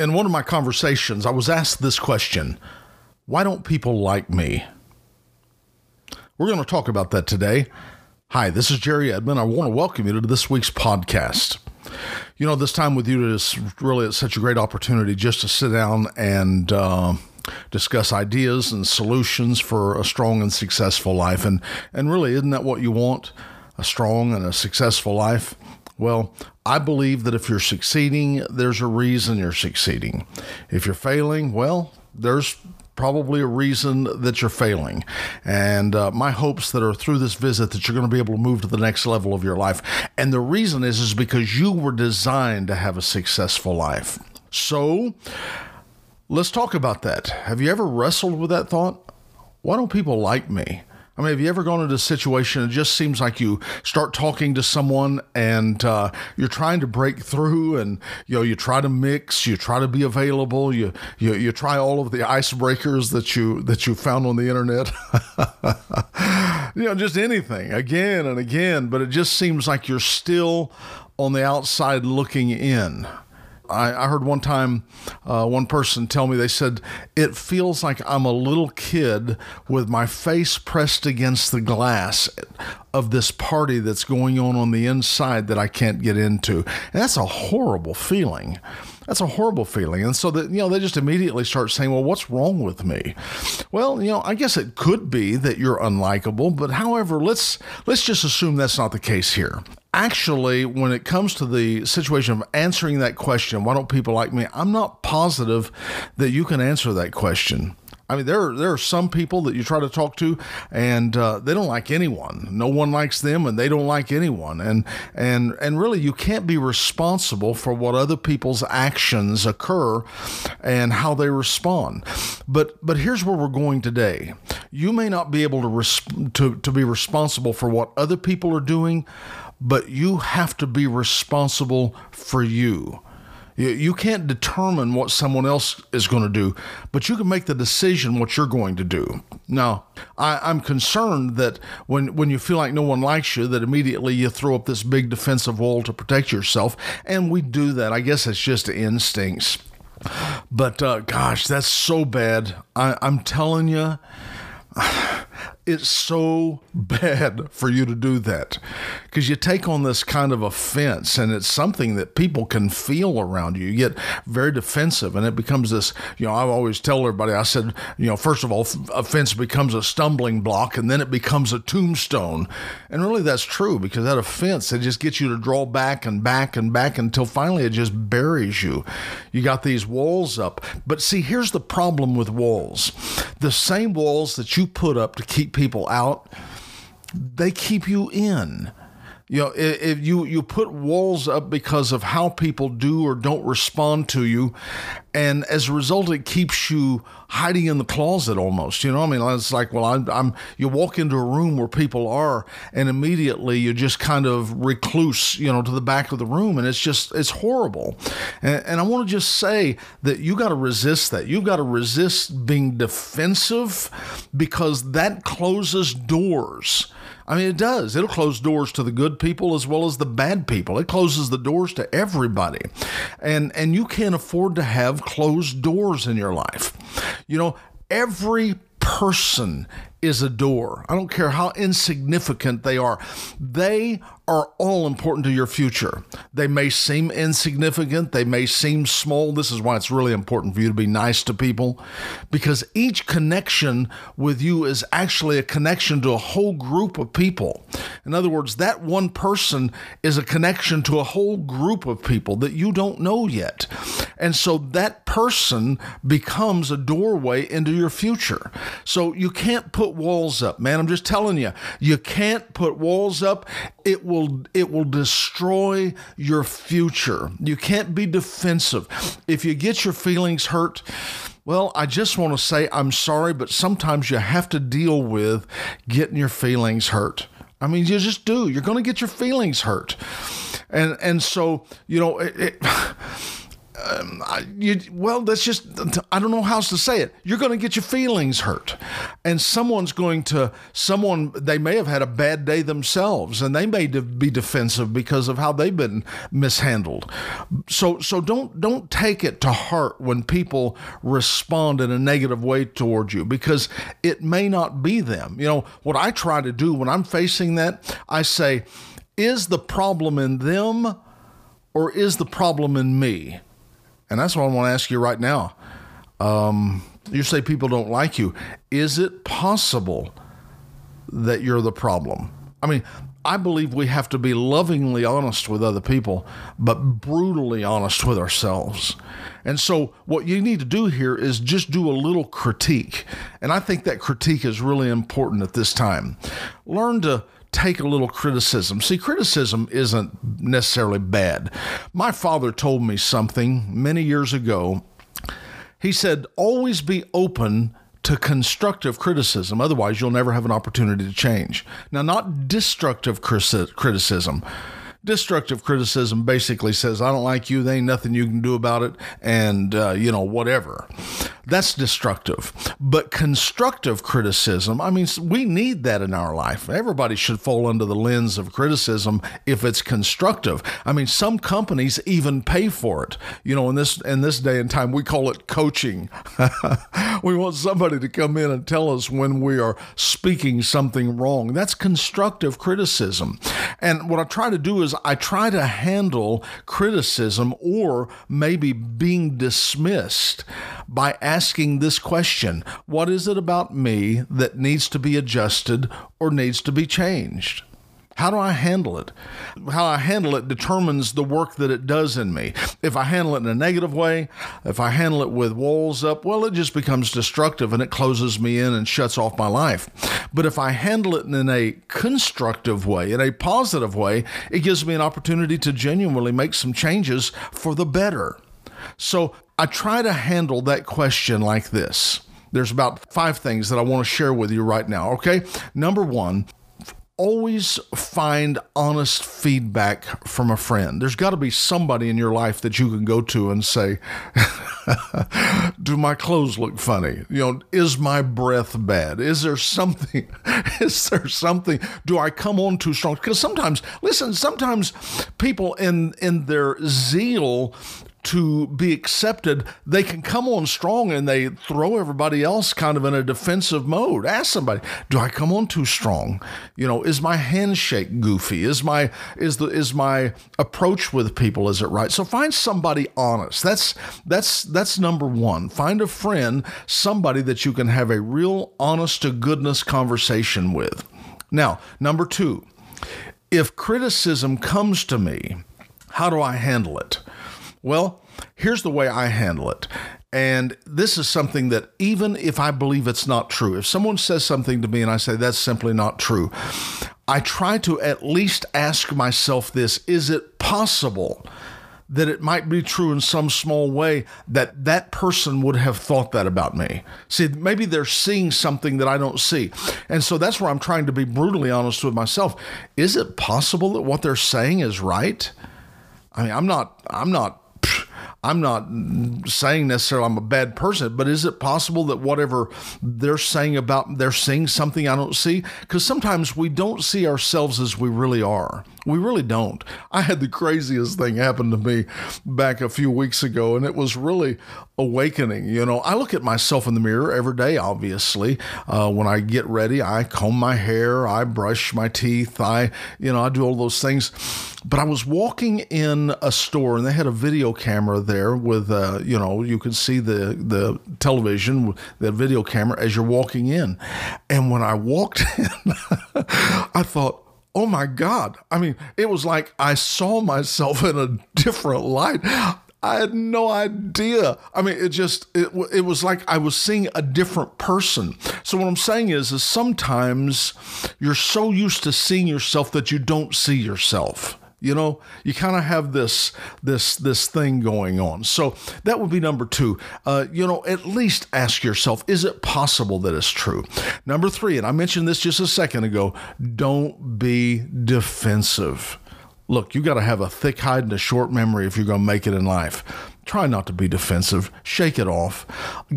In one of my conversations, I was asked this question Why don't people like me? We're going to talk about that today. Hi, this is Jerry Edmond. I want to welcome you to this week's podcast. You know, this time with you is really such a great opportunity just to sit down and uh, discuss ideas and solutions for a strong and successful life. And and really, isn't that what you want? A strong and a successful life. Well, I believe that if you're succeeding, there's a reason you're succeeding. If you're failing, well, there's probably a reason that you're failing. And uh, my hopes that are through this visit that you're going to be able to move to the next level of your life. And the reason is is because you were designed to have a successful life. So, let's talk about that. Have you ever wrestled with that thought? Why don't people like me? I mean, have you ever gone into a situation? It just seems like you start talking to someone and uh, you're trying to break through, and you know you try to mix, you try to be available, you you, you try all of the icebreakers that you that you found on the internet. you know, just anything again and again, but it just seems like you're still on the outside looking in. I, I heard one time uh, one person tell me, they said, it feels like I'm a little kid with my face pressed against the glass of this party that's going on on the inside that I can't get into. And that's a horrible feeling. That's a horrible feeling. And so that, you know, they just immediately start saying, well, what's wrong with me? Well, you know, I guess it could be that you're unlikable, but however, let's let's just assume that's not the case here actually, when it comes to the situation of answering that question, why don't people like me? I'm not positive that you can answer that question. I mean, there are, there are some people that you try to talk to, and uh, they don't like anyone. No one likes them, and they don't like anyone. And and and really, you can't be responsible for what other people's actions occur and how they respond. But but here's where we're going today. You may not be able to res- to to be responsible for what other people are doing, but you have to be responsible for you. You can't determine what someone else is going to do, but you can make the decision what you're going to do. Now, I, am concerned that when, when you feel like no one likes you, that immediately you throw up this big defensive wall to protect yourself. And we do that. I guess it's just instincts. But uh, gosh, that's so bad. I, I'm telling you. It's so bad for you to do that because you take on this kind of offense and it's something that people can feel around you. You get very defensive and it becomes this, you know, I always tell everybody, I said, you know, first of all, offense becomes a stumbling block and then it becomes a tombstone. And really that's true because that offense, it just gets you to draw back and back and back until finally it just buries you. You got these walls up. But see, here's the problem with walls the same walls that you put up to keep people out, they keep you in. You know, if you you put walls up because of how people do or don't respond to you, and as a result, it keeps you hiding in the closet almost. You know, I mean, it's like, well, I'm, I'm you walk into a room where people are, and immediately you just kind of recluse, you know, to the back of the room, and it's just it's horrible. And, and I want to just say that you got to resist that. You've got to resist being defensive because that closes doors I mean, it does. It'll close doors to the good people as well as the bad people. It closes the doors to everybody. And and you can't afford to have closed doors in your life. You know, every person is a door. I don't care how insignificant they are. They are all important to your future. They may seem insignificant, they may seem small. This is why it's really important for you to be nice to people because each connection with you is actually a connection to a whole group of people. In other words, that one person is a connection to a whole group of people that you don't know yet. And so that person becomes a doorway into your future. So you can't put walls up, man. I'm just telling you, you can't put walls up. It will it will destroy your future. You can't be defensive. If you get your feelings hurt, well, I just want to say I'm sorry, but sometimes you have to deal with getting your feelings hurt. I mean, you just do. You're going to get your feelings hurt, and and so you know it, it um, you, well, that's just, I don't know how else to say it. You're going to get your feelings hurt. And someone's going to, someone, they may have had a bad day themselves and they may be defensive because of how they've been mishandled. So, so don't, don't take it to heart when people respond in a negative way toward you because it may not be them. You know, what I try to do when I'm facing that, I say, is the problem in them or is the problem in me? And that's what I want to ask you right now. Um, you say people don't like you. Is it possible that you're the problem? I mean, I believe we have to be lovingly honest with other people, but brutally honest with ourselves. And so, what you need to do here is just do a little critique. And I think that critique is really important at this time. Learn to take a little criticism. See, criticism isn't necessarily bad. My father told me something many years ago. He said, always be open to constructive criticism. Otherwise, you'll never have an opportunity to change. Now, not destructive criticism. Destructive criticism basically says, I don't like you, there ain't nothing you can do about it, and, uh, you know, whatever. That's destructive. But constructive criticism, I mean, we need that in our life. Everybody should fall under the lens of criticism if it's constructive. I mean, some companies even pay for it. You know, in this in this day and time, we call it coaching. we want somebody to come in and tell us when we are speaking something wrong. That's constructive criticism. And what I try to do is I try to handle criticism or maybe being dismissed by asking this question What is it about me that needs to be adjusted or needs to be changed? How do I handle it? How I handle it determines the work that it does in me. If I handle it in a negative way, if I handle it with walls up, well, it just becomes destructive and it closes me in and shuts off my life. But if I handle it in a constructive way, in a positive way, it gives me an opportunity to genuinely make some changes for the better. So I try to handle that question like this. There's about five things that I want to share with you right now, okay? Number one, always find honest feedback from a friend. There's got to be somebody in your life that you can go to and say, Do my clothes look funny? You know, is my breath bad? Is there something? Is there something? Do I come on too strong? Because sometimes, listen, sometimes people in in their zeal to be accepted, they can come on strong and they throw everybody else kind of in a defensive mode. Ask somebody, do I come on too strong? You know, is my handshake goofy? Is my is the is my approach with people is it right? So find somebody honest. That's that's that's number 1. Find a friend, somebody that you can have a real honest to goodness conversation with. Now, number 2, if criticism comes to me, how do I handle it? Well, here's the way I handle it. And this is something that even if I believe it's not true, if someone says something to me and I say that's simply not true, I try to at least ask myself this is it possible? that it might be true in some small way that that person would have thought that about me. See, maybe they're seeing something that I don't see. And so that's where I'm trying to be brutally honest with myself. Is it possible that what they're saying is right? I mean, I'm not I'm not I'm not saying necessarily I'm a bad person, but is it possible that whatever they're saying about they're seeing something I don't see? Because sometimes we don't see ourselves as we really are. We really don't. I had the craziest thing happen to me back a few weeks ago, and it was really awakening. You know, I look at myself in the mirror every day, obviously. Uh, when I get ready, I comb my hair, I brush my teeth, I, you know, I do all those things. But I was walking in a store and they had a video camera there with, uh, you know, you could see the, the television, the video camera as you're walking in. And when I walked in, I thought, oh my God. I mean, it was like I saw myself in a different light. I had no idea. I mean, it just it, it was like I was seeing a different person. So what I'm saying is is sometimes you're so used to seeing yourself that you don't see yourself. You know, you kind of have this this this thing going on. So that would be number two. Uh, you know, at least ask yourself: Is it possible that it's true? Number three, and I mentioned this just a second ago. Don't be defensive. Look, you got to have a thick hide and a short memory if you're going to make it in life. try not to be defensive. Shake it off.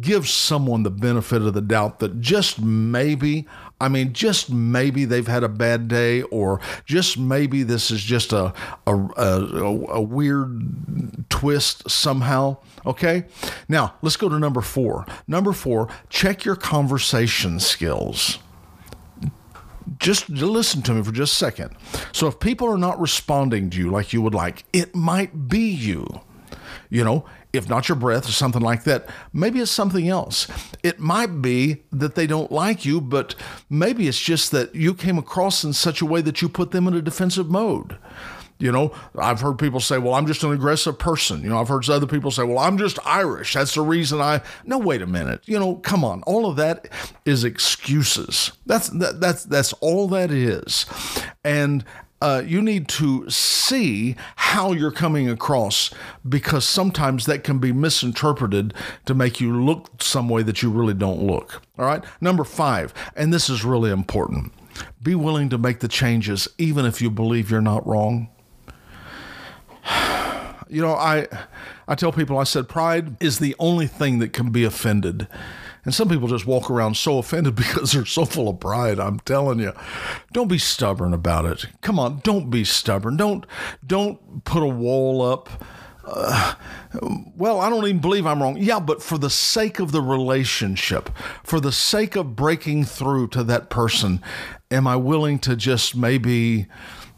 Give someone the benefit of the doubt that just maybe, I mean, just maybe they've had a bad day, or just maybe this is just a, a, a, a weird twist somehow. Okay? Now, let's go to number four. Number four, check your conversation skills just listen to me for just a second. So if people are not responding to you like you would like, it might be you. You know, if not your breath or something like that, maybe it's something else. It might be that they don't like you, but maybe it's just that you came across in such a way that you put them in a defensive mode. You know, I've heard people say, well, I'm just an aggressive person. You know, I've heard other people say, well, I'm just Irish. That's the reason I. No, wait a minute. You know, come on. All of that is excuses. That's that, that's that's all that is. And uh, you need to see how you're coming across because sometimes that can be misinterpreted to make you look some way that you really don't look. All right. Number five, and this is really important be willing to make the changes even if you believe you're not wrong. You know, I I tell people I said pride is the only thing that can be offended. And some people just walk around so offended because they're so full of pride. I'm telling you. Don't be stubborn about it. Come on, don't be stubborn. Don't don't put a wall up. Uh, well, I don't even believe I'm wrong. Yeah, but for the sake of the relationship, for the sake of breaking through to that person, am I willing to just maybe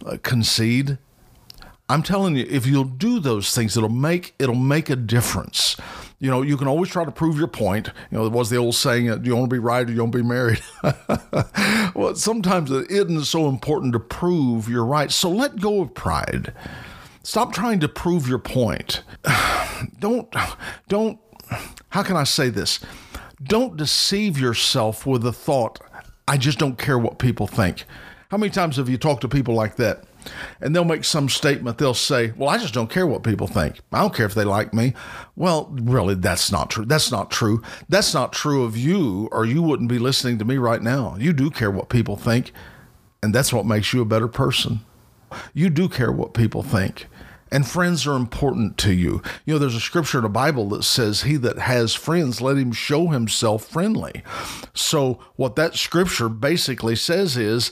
uh, concede? I'm telling you, if you'll do those things, it'll make it'll make a difference. You know, you can always try to prove your point. You know, there was the old saying, "Do you want to be right or you to be married?" well, sometimes it isn't so important to prove you're right. So let go of pride. Stop trying to prove your point. don't don't. How can I say this? Don't deceive yourself with the thought, "I just don't care what people think." How many times have you talked to people like that? And they'll make some statement. They'll say, Well, I just don't care what people think. I don't care if they like me. Well, really, that's not true. That's not true. That's not true of you, or you wouldn't be listening to me right now. You do care what people think, and that's what makes you a better person. You do care what people think. And friends are important to you. You know, there's a scripture in the Bible that says, He that has friends, let him show himself friendly. So, what that scripture basically says is,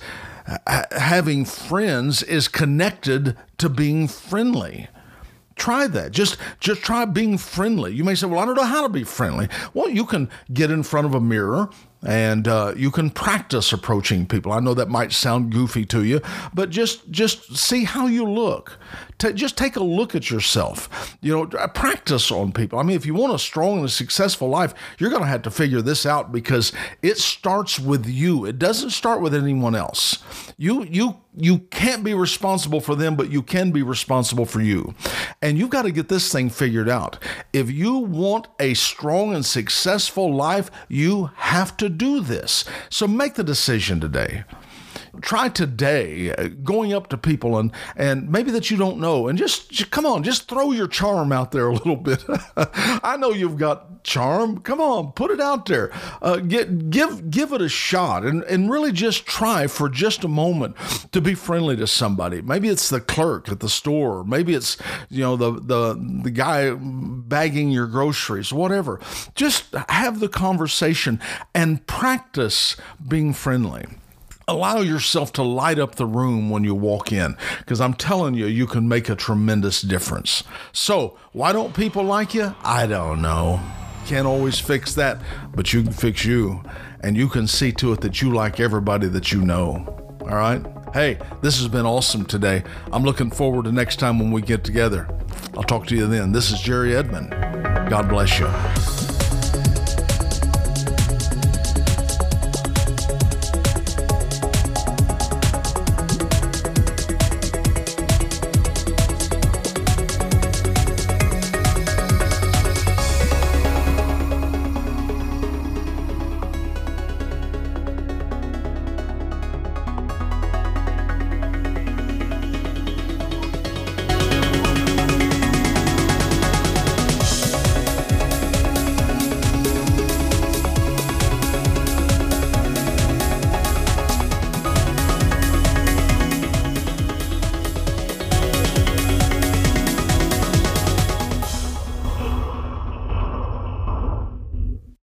having friends is connected to being friendly. Try that. Just just try being friendly. You may say, "Well, I don't know how to be friendly." Well, you can get in front of a mirror and uh, you can practice approaching people. I know that might sound goofy to you, but just just see how you look. T- just take a look at yourself. You know, practice on people. I mean, if you want a strong and a successful life, you're going to have to figure this out because it starts with you. It doesn't start with anyone else. You you you can't be responsible for them, but you can be responsible for you. And you've got to get this thing figured out. If you want a strong and successful life, you have to do this. So make the decision today try today uh, going up to people and and maybe that you don't know and just, just come on just throw your charm out there a little bit. I know you've got charm. Come on put it out there. Uh, get give give it a shot and and really just try for just a moment to be friendly to somebody. Maybe it's the clerk at the store. Maybe it's you know the the the guy bagging your groceries whatever. Just have the conversation and practice being friendly allow yourself to light up the room when you walk in because I'm telling you, you can make a tremendous difference. So, why don't people like you? I don't know. Can't always fix that, but you can fix you and you can see to it that you like everybody that you know. All right? Hey, this has been awesome today. I'm looking forward to next time when we get together. I'll talk to you then. This is Jerry Edmond. God bless you.